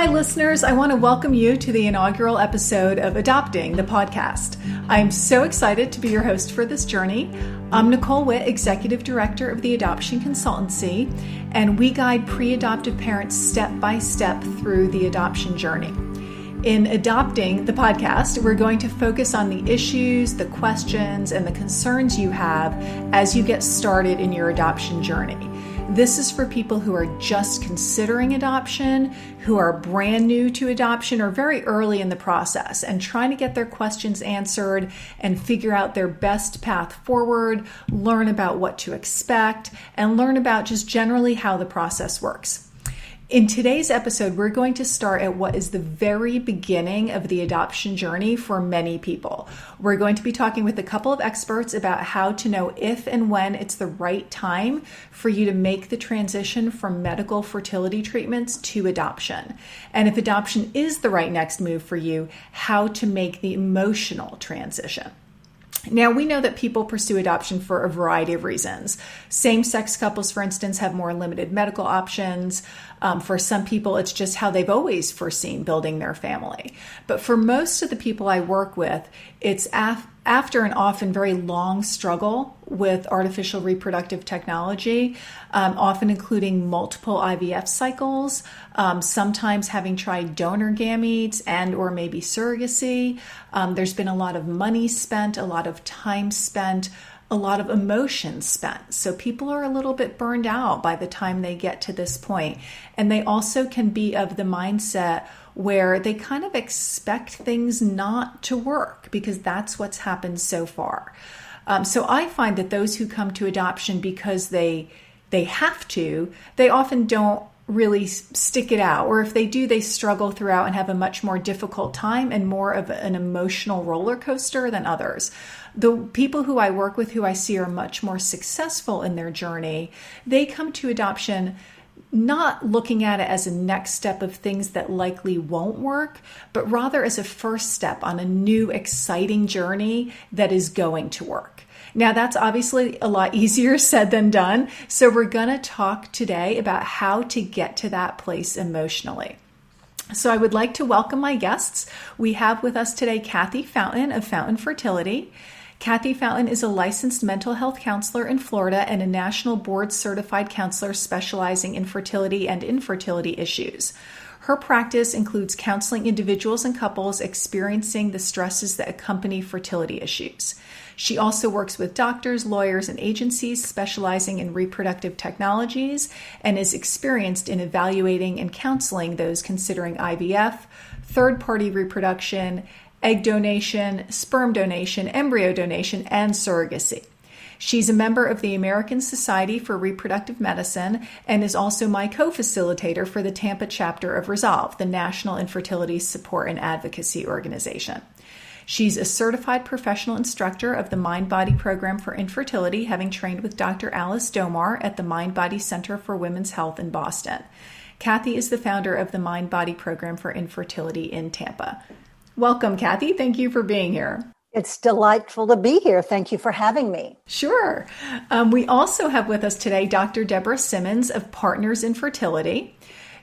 Hi, listeners. I want to welcome you to the inaugural episode of Adopting the podcast. I'm so excited to be your host for this journey. I'm Nicole Witt, Executive Director of the Adoption Consultancy, and we guide pre adoptive parents step by step through the adoption journey. In adopting the podcast, we're going to focus on the issues, the questions, and the concerns you have as you get started in your adoption journey. This is for people who are just considering adoption, who are brand new to adoption, or very early in the process and trying to get their questions answered and figure out their best path forward, learn about what to expect, and learn about just generally how the process works. In today's episode, we're going to start at what is the very beginning of the adoption journey for many people. We're going to be talking with a couple of experts about how to know if and when it's the right time for you to make the transition from medical fertility treatments to adoption. And if adoption is the right next move for you, how to make the emotional transition. Now, we know that people pursue adoption for a variety of reasons. Same sex couples, for instance, have more limited medical options. Um, for some people, it's just how they've always foreseen building their family. But for most of the people I work with, it's after an often very long struggle with artificial reproductive technology, um, often including multiple IVF cycles, um, sometimes having tried donor gametes and or maybe surrogacy. Um, there's been a lot of money spent, a lot of time spent a lot of emotion spent. So people are a little bit burned out by the time they get to this point. And they also can be of the mindset where they kind of expect things not to work because that's what's happened so far. Um, so I find that those who come to adoption because they they have to, they often don't really stick it out. Or if they do, they struggle throughout and have a much more difficult time and more of an emotional roller coaster than others. The people who I work with, who I see are much more successful in their journey, they come to adoption not looking at it as a next step of things that likely won't work, but rather as a first step on a new, exciting journey that is going to work. Now, that's obviously a lot easier said than done. So, we're going to talk today about how to get to that place emotionally. So, I would like to welcome my guests. We have with us today Kathy Fountain of Fountain Fertility. Kathy Fountain is a licensed mental health counselor in Florida and a national board certified counselor specializing in fertility and infertility issues. Her practice includes counseling individuals and couples experiencing the stresses that accompany fertility issues. She also works with doctors, lawyers, and agencies specializing in reproductive technologies and is experienced in evaluating and counseling those considering IVF, third party reproduction, egg donation, sperm donation, embryo donation, and surrogacy. She's a member of the American Society for Reproductive Medicine and is also my co facilitator for the Tampa chapter of Resolve, the National Infertility Support and Advocacy Organization. She's a certified professional instructor of the Mind Body Program for Infertility, having trained with Dr. Alice Domar at the Mind Body Center for Women's Health in Boston. Kathy is the founder of the Mind Body Program for Infertility in Tampa. Welcome, Kathy. Thank you for being here. It's delightful to be here. Thank you for having me. Sure. Um, we also have with us today Dr. Deborah Simmons of Partners in Fertility.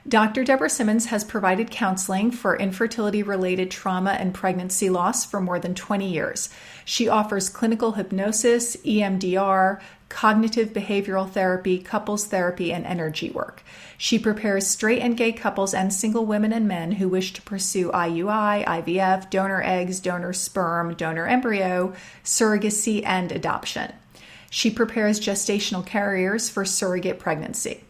Dr. Deborah Simmons has provided counseling for infertility related trauma and pregnancy loss for more than 20 years. She offers clinical hypnosis, EMDR, cognitive behavioral therapy, couples therapy, and energy work. She prepares straight and gay couples and single women and men who wish to pursue IUI, IVF, donor eggs, donor sperm, donor embryo, surrogacy, and adoption. She prepares gestational carriers for surrogate pregnancy.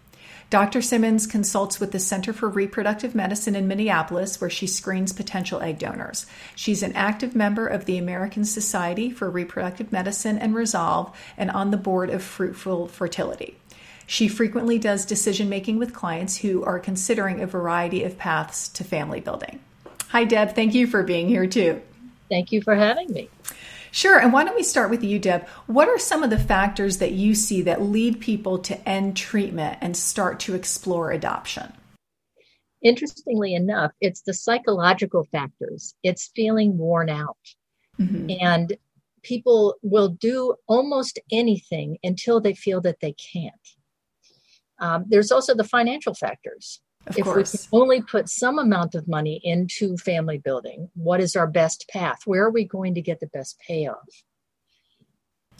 Dr. Simmons consults with the Center for Reproductive Medicine in Minneapolis, where she screens potential egg donors. She's an active member of the American Society for Reproductive Medicine and Resolve and on the board of Fruitful Fertility. She frequently does decision making with clients who are considering a variety of paths to family building. Hi, Deb. Thank you for being here, too. Thank you for having me. Sure. And why don't we start with you, Deb? What are some of the factors that you see that lead people to end treatment and start to explore adoption? Interestingly enough, it's the psychological factors. It's feeling worn out. Mm-hmm. And people will do almost anything until they feel that they can't. Um, there's also the financial factors. Of if course. we can only put some amount of money into family building, what is our best path? Where are we going to get the best payoff?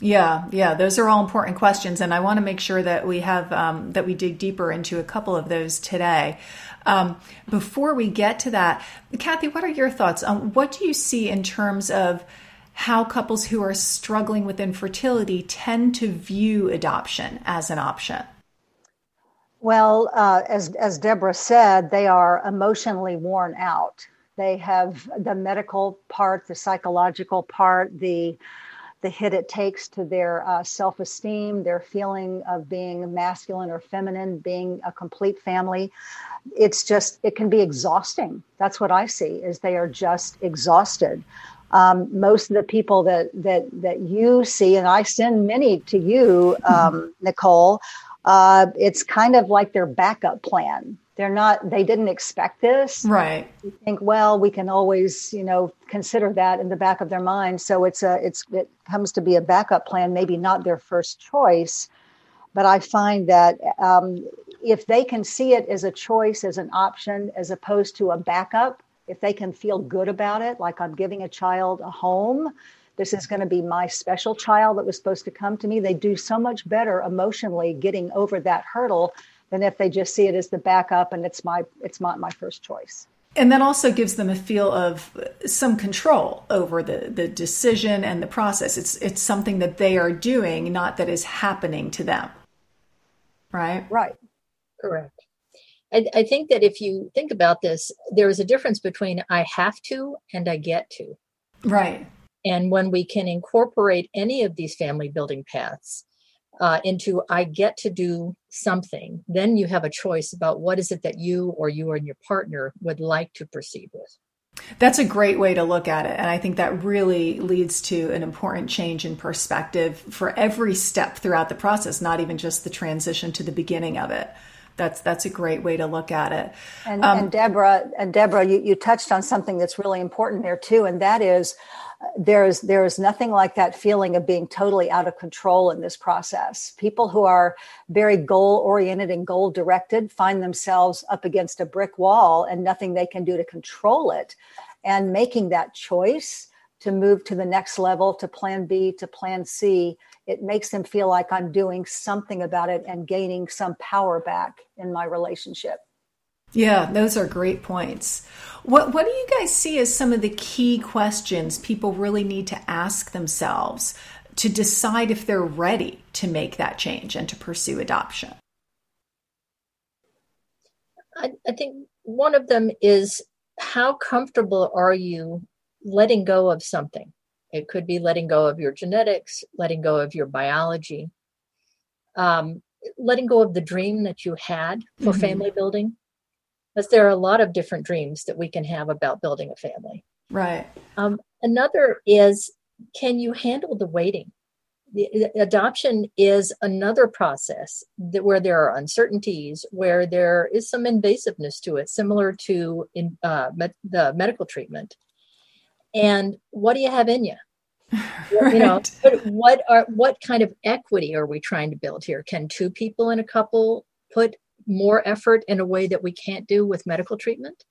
Yeah, yeah, those are all important questions, and I want to make sure that we have um, that we dig deeper into a couple of those today. Um, before we get to that, Kathy, what are your thoughts on what do you see in terms of how couples who are struggling with infertility tend to view adoption as an option? Well, uh, as as Deborah said, they are emotionally worn out. They have the medical part, the psychological part, the the hit it takes to their uh, self esteem, their feeling of being masculine or feminine, being a complete family. It's just, it can be exhausting. That's what I see is they are just exhausted. Um, most of the people that, that, that you see, and I send many to you, um, Nicole, uh, it's kind of like their backup plan. They're not they didn't expect this. Right. You think well we can always you know consider that in the back of their mind. So it's a it's it comes to be a backup plan maybe not their first choice. But i find that um, if they can see it as a choice as an option as opposed to a backup if they can feel good about it like i'm giving a child a home this is going to be my special child that was supposed to come to me. They do so much better emotionally getting over that hurdle than if they just see it as the backup and it's my it's not my first choice. And that also gives them a feel of some control over the, the decision and the process. It's it's something that they are doing not that is happening to them. Right? Right. Correct. I, I think that if you think about this there is a difference between i have to and i get to. Right and when we can incorporate any of these family building paths uh, into I get to do something, then you have a choice about what is it that you or you and your partner would like to proceed with. That's a great way to look at it. And I think that really leads to an important change in perspective for every step throughout the process, not even just the transition to the beginning of it. That's that's a great way to look at it. And, um, and Deborah, and Deborah, you, you touched on something that's really important there too, and that is there's there's nothing like that feeling of being totally out of control in this process. People who are very goal oriented and goal directed find themselves up against a brick wall and nothing they can do to control it. And making that choice to move to the next level to plan b to plan c it makes them feel like i'm doing something about it and gaining some power back in my relationship yeah, those are great points. What what do you guys see as some of the key questions people really need to ask themselves to decide if they're ready to make that change and to pursue adoption? I, I think one of them is how comfortable are you letting go of something? It could be letting go of your genetics, letting go of your biology, um, letting go of the dream that you had for mm-hmm. family building because there are a lot of different dreams that we can have about building a family. Right. Um, another is can you handle the waiting? The, the adoption is another process that, where there are uncertainties, where there is some invasiveness to it, similar to in, uh, met, the medical treatment. And what do you have in you? right. You know, what are what kind of equity are we trying to build here? Can two people in a couple put more effort in a way that we can't do with medical treatment?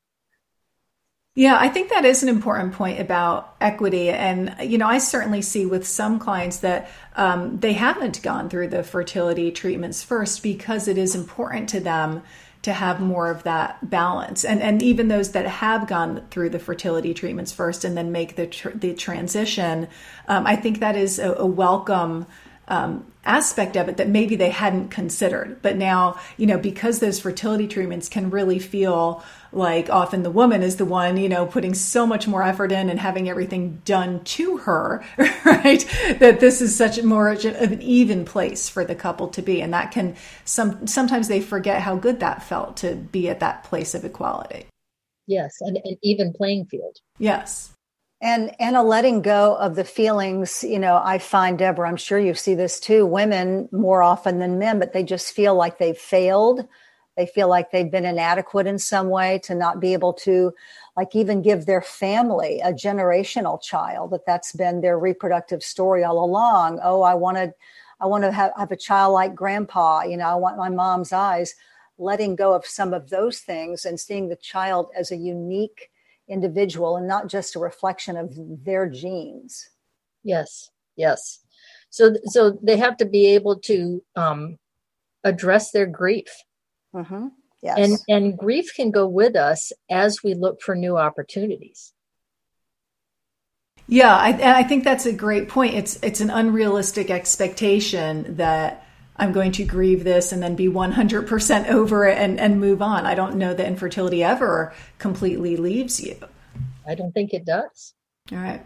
Yeah, I think that is an important point about equity. And, you know, I certainly see with some clients that um, they haven't gone through the fertility treatments first because it is important to them to have more of that balance. And, and even those that have gone through the fertility treatments first and then make the, tr- the transition, um, I think that is a, a welcome um, aspect of it that maybe they hadn't considered. But now, you know, because those fertility treatments can really feel like often the woman is the one, you know, putting so much more effort in and having everything done to her, right? That this is such more of an even place for the couple to be. And that can some sometimes they forget how good that felt to be at that place of equality. Yes, and an even playing field. Yes and and a letting go of the feelings you know i find deborah i'm sure you see this too women more often than men but they just feel like they've failed. They feel like they've been inadequate in some way to not be able to like even give their family a generational child that that's been their reproductive story all along. Oh i wanted i want to have, have a child like grandpa you know i want my mom's eyes. Letting go of some of those things and seeing the child as a unique individual and not just a reflection of their genes. Yes, yes. So, so they have to be able to um, address their grief. Mm-hmm. Yes. And, and grief can go with us as we look for new opportunities. Yeah, I, I think that's a great point. It's it's an unrealistic expectation that I'm going to grieve this and then be 100% over it and, and move on. I don't know that infertility ever completely leaves you. I don't think it does. All right.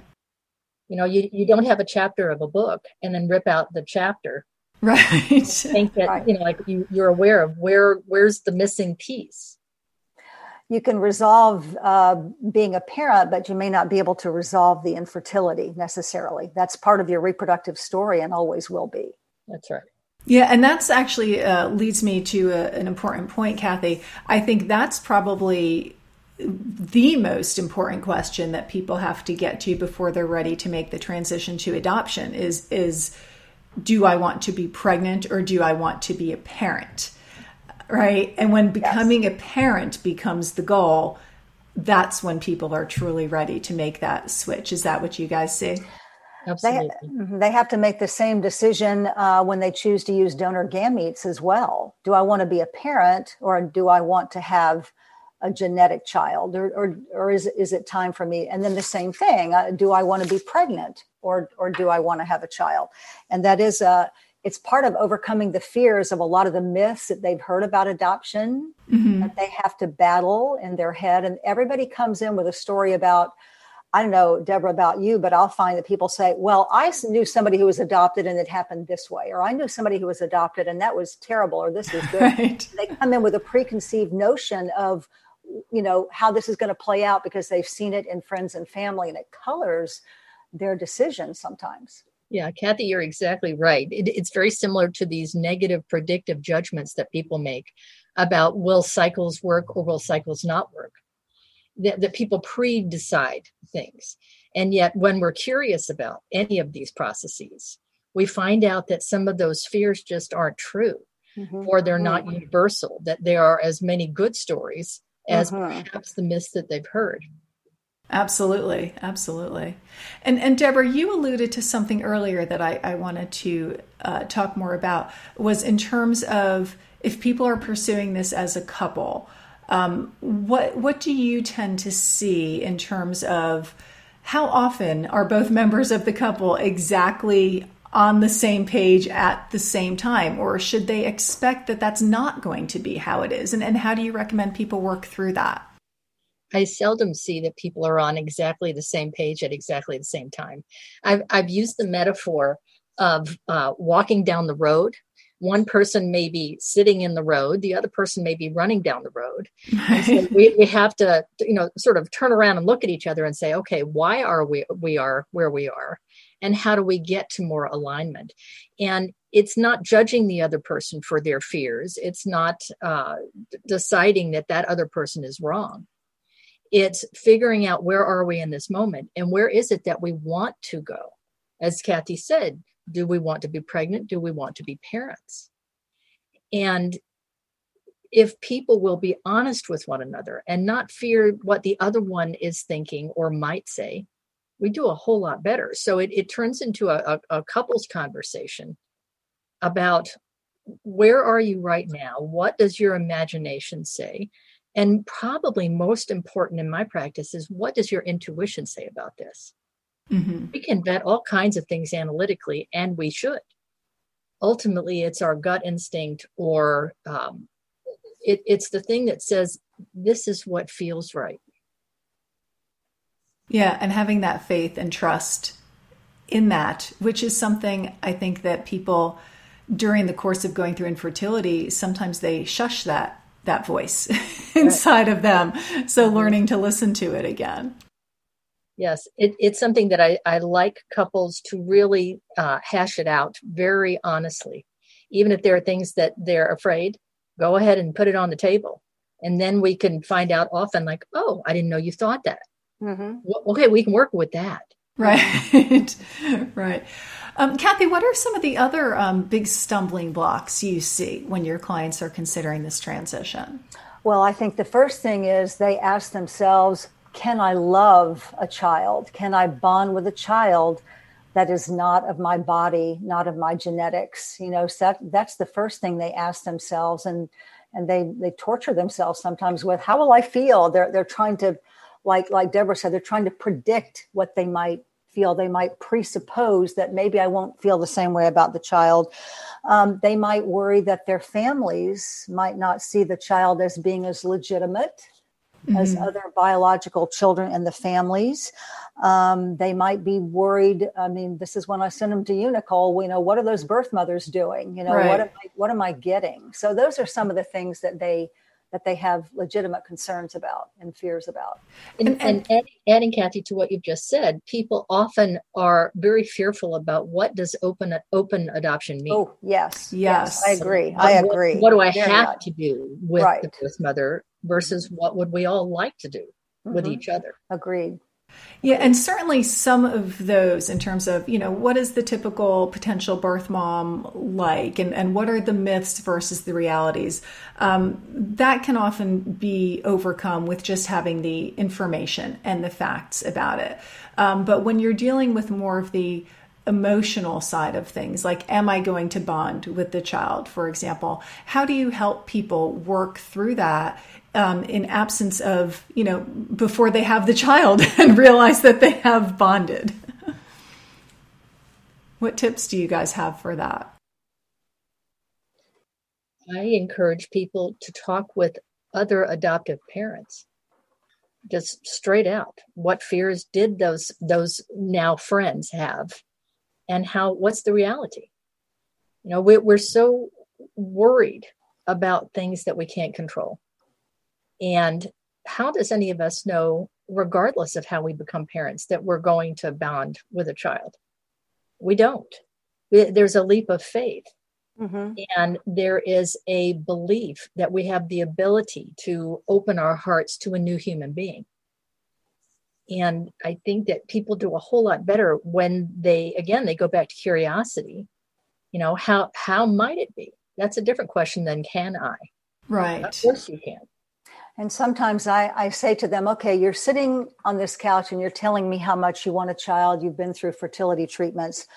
You know, you, you don't have a chapter of a book and then rip out the chapter. Right. I think that, right. you know, like you, you're aware of where where's the missing piece. You can resolve uh, being a parent, but you may not be able to resolve the infertility necessarily. That's part of your reproductive story and always will be. That's right. Yeah, and that's actually uh, leads me to a, an important point, Kathy. I think that's probably the most important question that people have to get to before they're ready to make the transition to adoption is is do I want to be pregnant or do I want to be a parent? Right? And when becoming yes. a parent becomes the goal, that's when people are truly ready to make that switch. Is that what you guys see? Absolutely. They, mm-hmm, they have to make the same decision uh, when they choose to use donor gametes as well. Do I want to be a parent or do I want to have a genetic child or, or, or is, is it time for me? And then the same thing, uh, do I want to be pregnant or, or do I want to have a child? And that is a, uh, it's part of overcoming the fears of a lot of the myths that they've heard about adoption mm-hmm. that they have to battle in their head. And everybody comes in with a story about, I don't know, Deborah, about you, but I'll find that people say, well, I knew somebody who was adopted and it happened this way, or I knew somebody who was adopted and that was terrible, or this was good. Right. They come in with a preconceived notion of, you know, how this is going to play out because they've seen it in friends and family and it colors their decisions sometimes. Yeah, Kathy, you're exactly right. It, it's very similar to these negative predictive judgments that people make about will cycles work or will cycles not work that, that people pre-decide things and yet when we're curious about any of these processes we find out that some of those fears just aren't true mm-hmm. or they're not mm-hmm. universal that there are as many good stories as mm-hmm. perhaps the myths that they've heard absolutely absolutely and and deborah you alluded to something earlier that i, I wanted to uh, talk more about was in terms of if people are pursuing this as a couple um, what what do you tend to see in terms of how often are both members of the couple exactly on the same page at the same time, or should they expect that that's not going to be how it is? And, and how do you recommend people work through that? I seldom see that people are on exactly the same page at exactly the same time. I've, I've used the metaphor of uh, walking down the road one person may be sitting in the road the other person may be running down the road. So we, we have to you know sort of turn around and look at each other and say okay why are we we are where we are? And how do we get to more alignment? And it's not judging the other person for their fears. It's not uh, deciding that that other person is wrong. It's figuring out where are we in this moment and where is it that we want to go? As kathy said do we want to be pregnant? Do we want to be parents? And if people will be honest with one another and not fear what the other one is thinking or might say, we do a whole lot better. So it, it turns into a, a, a couples conversation about where are you right now? What does your imagination say? And probably most important in my practice is what does your intuition say about this? Mm-hmm. We can vet all kinds of things analytically, and we should. Ultimately, it's our gut instinct, or um, it, it's the thing that says, This is what feels right. Yeah, and having that faith and trust in that, which is something I think that people during the course of going through infertility, sometimes they shush that that voice inside of them. So mm-hmm. learning to listen to it again yes it, it's something that I, I like couples to really uh, hash it out very honestly even if there are things that they're afraid go ahead and put it on the table and then we can find out often like oh i didn't know you thought that mm-hmm. well, okay we can work with that Right, right. Um, Kathy, what are some of the other um, big stumbling blocks you see when your clients are considering this transition? Well, I think the first thing is they ask themselves, can I love a child? Can I bond with a child that is not of my body, not of my genetics? You know, so that, that's the first thing they ask themselves. And and they they torture themselves sometimes with how will I feel? They're they're trying to like like Deborah said, they're trying to predict what they might feel. They might presuppose that maybe I won't feel the same way about the child. Um, they might worry that their families might not see the child as being as legitimate mm-hmm. as other biological children in the families. Um, they might be worried. I mean, this is when I send them to you, Nicole. You know, what are those birth mothers doing? You know, right. what am I what am I getting? So those are some of the things that they that they have legitimate concerns about and fears about. And, and, and adding, adding, Kathy, to what you've just said, people often are very fearful about what does open open adoption mean. Oh, yes, yes, yes I agree. I agree. What, what do I very have much. to do with right. the birth mother versus what would we all like to do mm-hmm. with each other? Agreed. Yeah, and certainly some of those in terms of, you know, what is the typical potential birth mom like and, and what are the myths versus the realities? Um, that can often be overcome with just having the information and the facts about it. Um, but when you're dealing with more of the emotional side of things, like am I going to bond with the child, for example, how do you help people work through that um, in absence of, you know, before they have the child and realize that they have bonded. what tips do you guys have for that? I encourage people to talk with other adoptive parents just straight out what fears did those those now friends have and how what's the reality you know we, we're so worried about things that we can't control and how does any of us know, regardless of how we become parents, that we're going to bond with a child? We don't. There's a leap of faith. Mm-hmm. And there is a belief that we have the ability to open our hearts to a new human being. And I think that people do a whole lot better when they, again, they go back to curiosity. You know, how how might it be? That's a different question than can I? Right. Of course you can. And sometimes I, I say to them, okay, you're sitting on this couch and you're telling me how much you want a child, you've been through fertility treatments.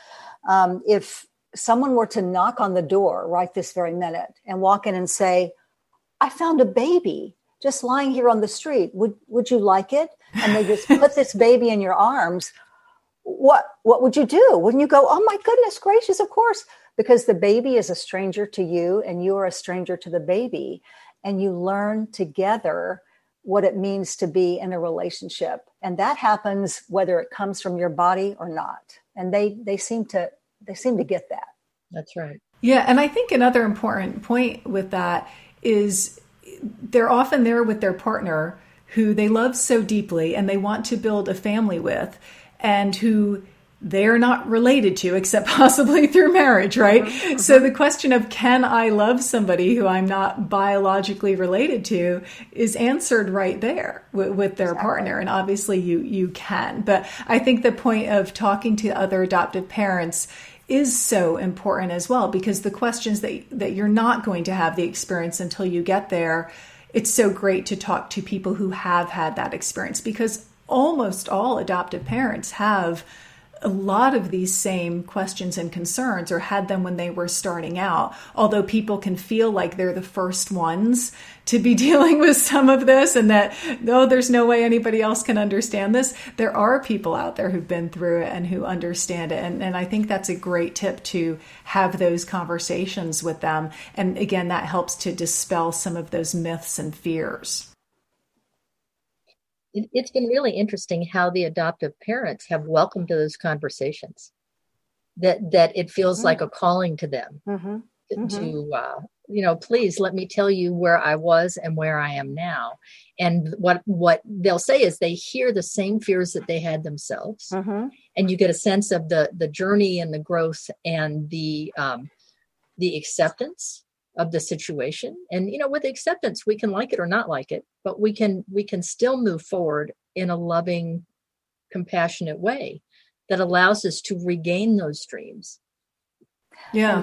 Um, if someone were to knock on the door right this very minute and walk in and say, I found a baby just lying here on the street, would, would you like it? And they just put this baby in your arms. What, what would you do? Wouldn't you go, oh my goodness gracious, of course, because the baby is a stranger to you and you are a stranger to the baby and you learn together what it means to be in a relationship. And that happens whether it comes from your body or not. And they they seem to they seem to get that. That's right. Yeah and i think another important point with that is they're often there with their partner who they love so deeply and they want to build a family with and who they're not related to except possibly through marriage, right? Mm-hmm. So the question of can I love somebody who I'm not biologically related to is answered right there with, with their exactly. partner. And obviously you, you can. But I think the point of talking to other adoptive parents is so important as well because the questions that, that you're not going to have the experience until you get there, it's so great to talk to people who have had that experience because almost all adoptive parents have a lot of these same questions and concerns or had them when they were starting out. Although people can feel like they're the first ones to be dealing with some of this and that, oh, there's no way anybody else can understand this. There are people out there who've been through it and who understand it. And, and I think that's a great tip to have those conversations with them. And again, that helps to dispel some of those myths and fears it, has been really interesting how the adoptive parents have welcomed those conversations that that it feels mm-hmm. like a calling to them mm-hmm. mm-hmm. to uh, you know please let me tell you where i was and where i am now and what what they'll say is they hear the same fears that they had themselves mm-hmm. and you get a sense of the the journey and the growth and the um, the acceptance of the situation and you know with acceptance we can like it or not like it but we can we can still move forward in a loving compassionate way that allows us to regain those dreams. Yeah.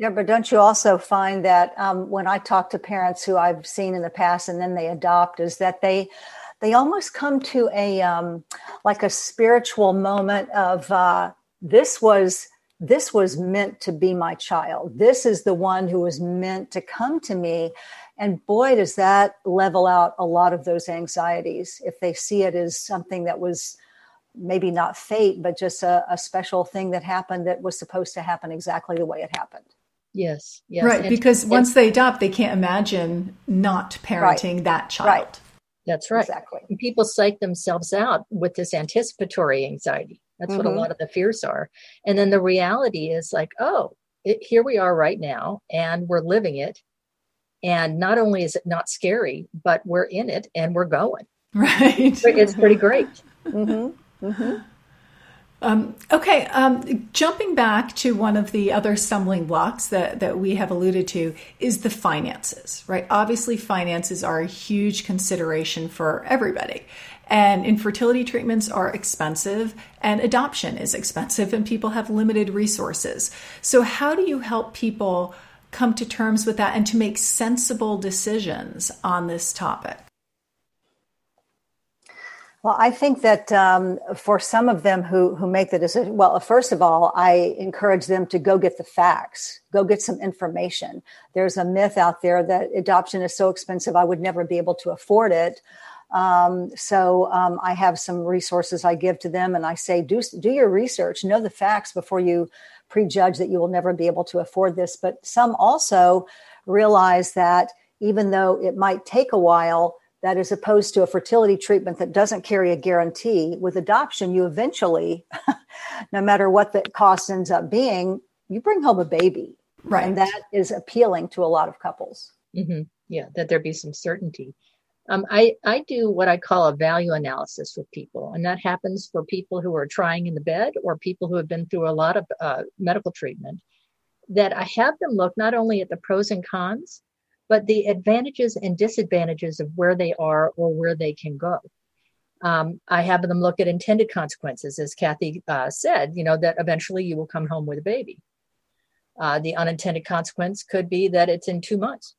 Deborah, don't you also find that um, when I talk to parents who I've seen in the past and then they adopt, is that they they almost come to a um, like a spiritual moment of uh, this was this was meant to be my child. This is the one who was meant to come to me. And boy, does that level out a lot of those anxieties if they see it as something that was maybe not fate, but just a, a special thing that happened that was supposed to happen exactly the way it happened. Yes, yes. Right, and, because and, once they adopt, they can't imagine not parenting right, that child. Right. That's right. Exactly. And people psych themselves out with this anticipatory anxiety. That's mm-hmm. what a mm-hmm. lot of the fears are. And then the reality is like, oh, it, here we are right now, and we're living it. And not only is it not scary, but we're in it and we're going. Right. It's pretty great. Mm-hmm. Mm-hmm. Um, okay, um, jumping back to one of the other stumbling blocks that, that we have alluded to is the finances, right? Obviously, finances are a huge consideration for everybody. And infertility treatments are expensive, and adoption is expensive, and people have limited resources. So, how do you help people come to terms with that and to make sensible decisions on this topic? Well, I think that um, for some of them who who make the decision, well, first of all, I encourage them to go get the facts, go get some information. There's a myth out there that adoption is so expensive, I would never be able to afford it. Um, so um, I have some resources I give to them, and I say, do do your research, know the facts before you prejudge that you will never be able to afford this. But some also realize that even though it might take a while that is opposed to a fertility treatment that doesn't carry a guarantee with adoption you eventually no matter what the cost ends up being you bring home a baby right and that is appealing to a lot of couples mm-hmm. yeah that there be some certainty um, I, I do what I call a value analysis with people, and that happens for people who are trying in the bed or people who have been through a lot of uh, medical treatment. That I have them look not only at the pros and cons, but the advantages and disadvantages of where they are or where they can go. Um, I have them look at intended consequences, as Kathy uh, said, you know, that eventually you will come home with a baby. Uh, the unintended consequence could be that it's in two months.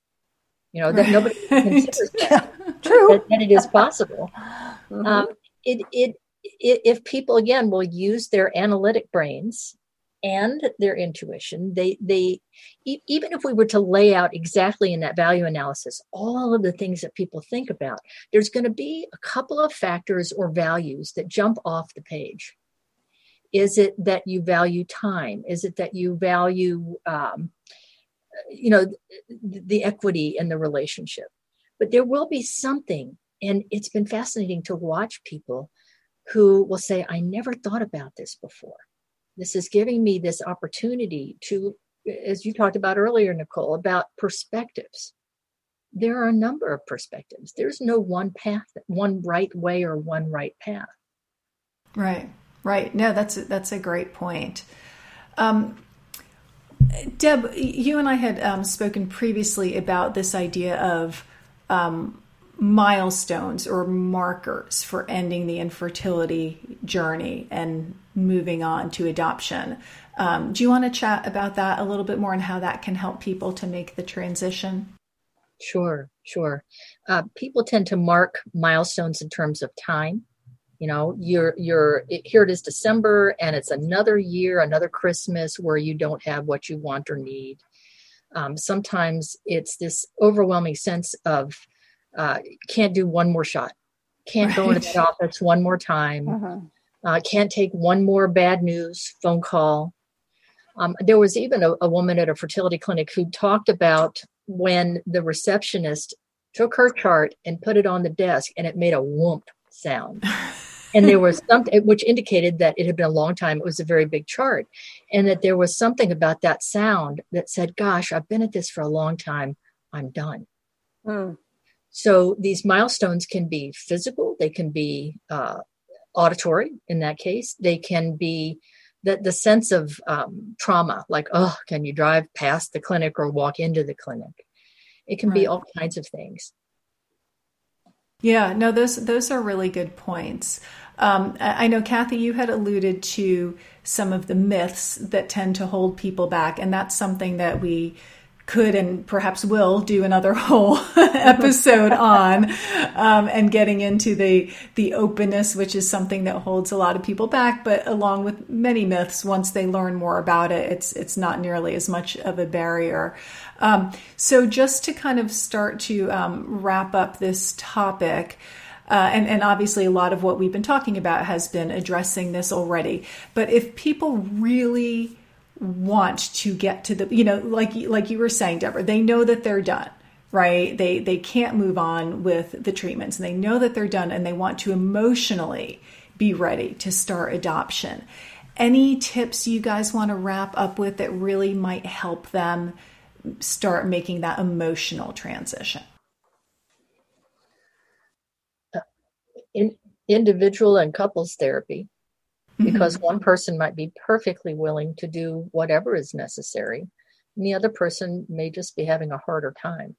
You know, that right. nobody considers that, True. That, it is possible. Mm-hmm. Um, it, it, it, if people, again, will use their analytic brains and their intuition they they even if we were to lay out exactly in that value analysis all of the things that people think about there's going to be a couple of factors or values that jump off the page is it that you value time is it that you value um, you know the equity in the relationship but there will be something and it's been fascinating to watch people who will say i never thought about this before this is giving me this opportunity to, as you talked about earlier, Nicole, about perspectives. There are a number of perspectives. There's no one path, one right way, or one right path. Right, right. No, that's a, that's a great point. Um, Deb, you and I had um, spoken previously about this idea of um, milestones or markers for ending the infertility journey and moving on to adoption. Um, do you want to chat about that a little bit more and how that can help people to make the transition? Sure, sure. Uh, people tend to mark milestones in terms of time. You know, you're you're here. It is December, and it's another year, another Christmas where you don't have what you want or need. Um, sometimes it's this overwhelming sense of uh, can't do one more shot, can't right. go into the office one more time. Uh-huh uh, can't take one more bad news phone call. Um, there was even a, a woman at a fertility clinic who talked about when the receptionist took her chart and put it on the desk and it made a whoomp sound. and there was something which indicated that it had been a long time. It was a very big chart. And that there was something about that sound that said, Gosh, I've been at this for a long time. I'm done. Mm. So these milestones can be physical, they can be uh, auditory in that case. They can be the, the sense of um, trauma, like, oh, can you drive past the clinic or walk into the clinic? It can right. be all kinds of things. Yeah, no, those those are really good points. Um, I know, Kathy, you had alluded to some of the myths that tend to hold people back, and that's something that we could and perhaps will do another whole episode on um, and getting into the the openness which is something that holds a lot of people back but along with many myths once they learn more about it it's it's not nearly as much of a barrier um, so just to kind of start to um, wrap up this topic uh, and, and obviously, a lot of what we've been talking about has been addressing this already. But if people really want to get to the you know like like you were saying Deborah they know that they're done right? They they can't move on with the treatments. And they know that they're done and they want to emotionally be ready to start adoption. Any tips you guys want to wrap up with that really might help them start making that emotional transition? Uh, in individual and couples therapy because mm-hmm. one person might be perfectly willing to do whatever is necessary and the other person may just be having a harder time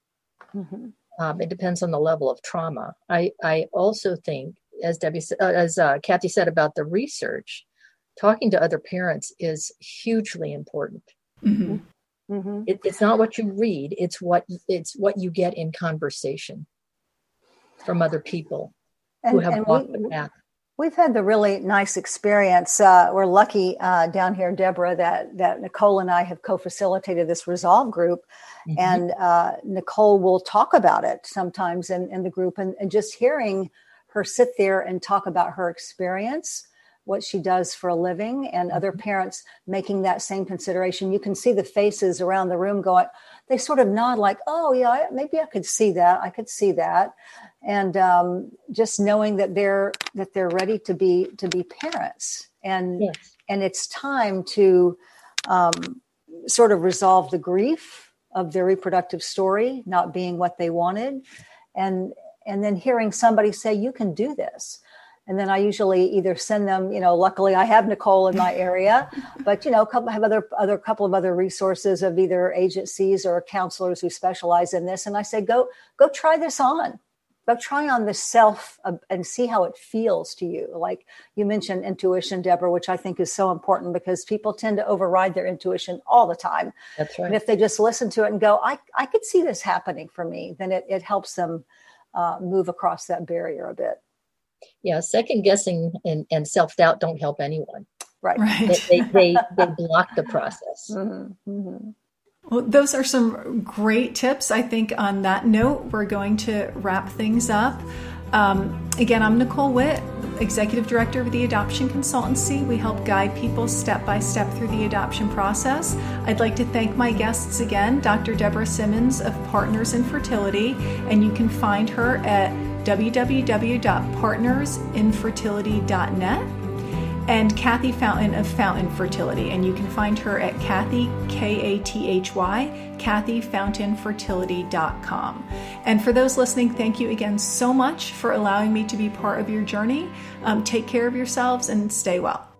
mm-hmm. um, it depends on the level of trauma i i also think as debbie uh, as uh, kathy said about the research talking to other parents is hugely important mm-hmm. mm-hmm. It, it's not what you read it's what it's what you get in conversation from other people and, who have walked we, the path We've had the really nice experience. Uh, we're lucky uh, down here, Deborah, that that Nicole and I have co-facilitated this Resolve group, mm-hmm. and uh, Nicole will talk about it sometimes in, in the group, and, and just hearing her sit there and talk about her experience, what she does for a living, and mm-hmm. other parents making that same consideration. You can see the faces around the room going, they sort of nod like, "Oh yeah, maybe I could see that. I could see that." And um, just knowing that they're that they're ready to be to be parents. And yes. and it's time to um, sort of resolve the grief of their reproductive story not being what they wanted. And and then hearing somebody say you can do this. And then I usually either send them, you know, luckily I have Nicole in my area, but you know, couple have other other couple of other resources of either agencies or counselors who specialize in this, and I say go go try this on, but try on the self uh, and see how it feels to you. Like you mentioned intuition, Deborah, which I think is so important because people tend to override their intuition all the time. That's right. And if they just listen to it and go, I, I could see this happening for me, then it, it helps them uh, move across that barrier a bit. Yeah, second guessing and, and self doubt don't help anyone. Right. right. They, they, they, they block the process. Mm-hmm. Mm-hmm. Well, those are some great tips. I think on that note, we're going to wrap things up. Um, again, I'm Nicole Witt, Executive Director of the Adoption Consultancy. We help guide people step by step through the adoption process. I'd like to thank my guests again, Dr. Deborah Simmons of Partners in Fertility, and you can find her at www.partnersinfertility.net and Kathy Fountain of Fountain Fertility. And you can find her at Kathy, K A T H Y, KathyFountainFertility.com. And for those listening, thank you again so much for allowing me to be part of your journey. Um, take care of yourselves and stay well.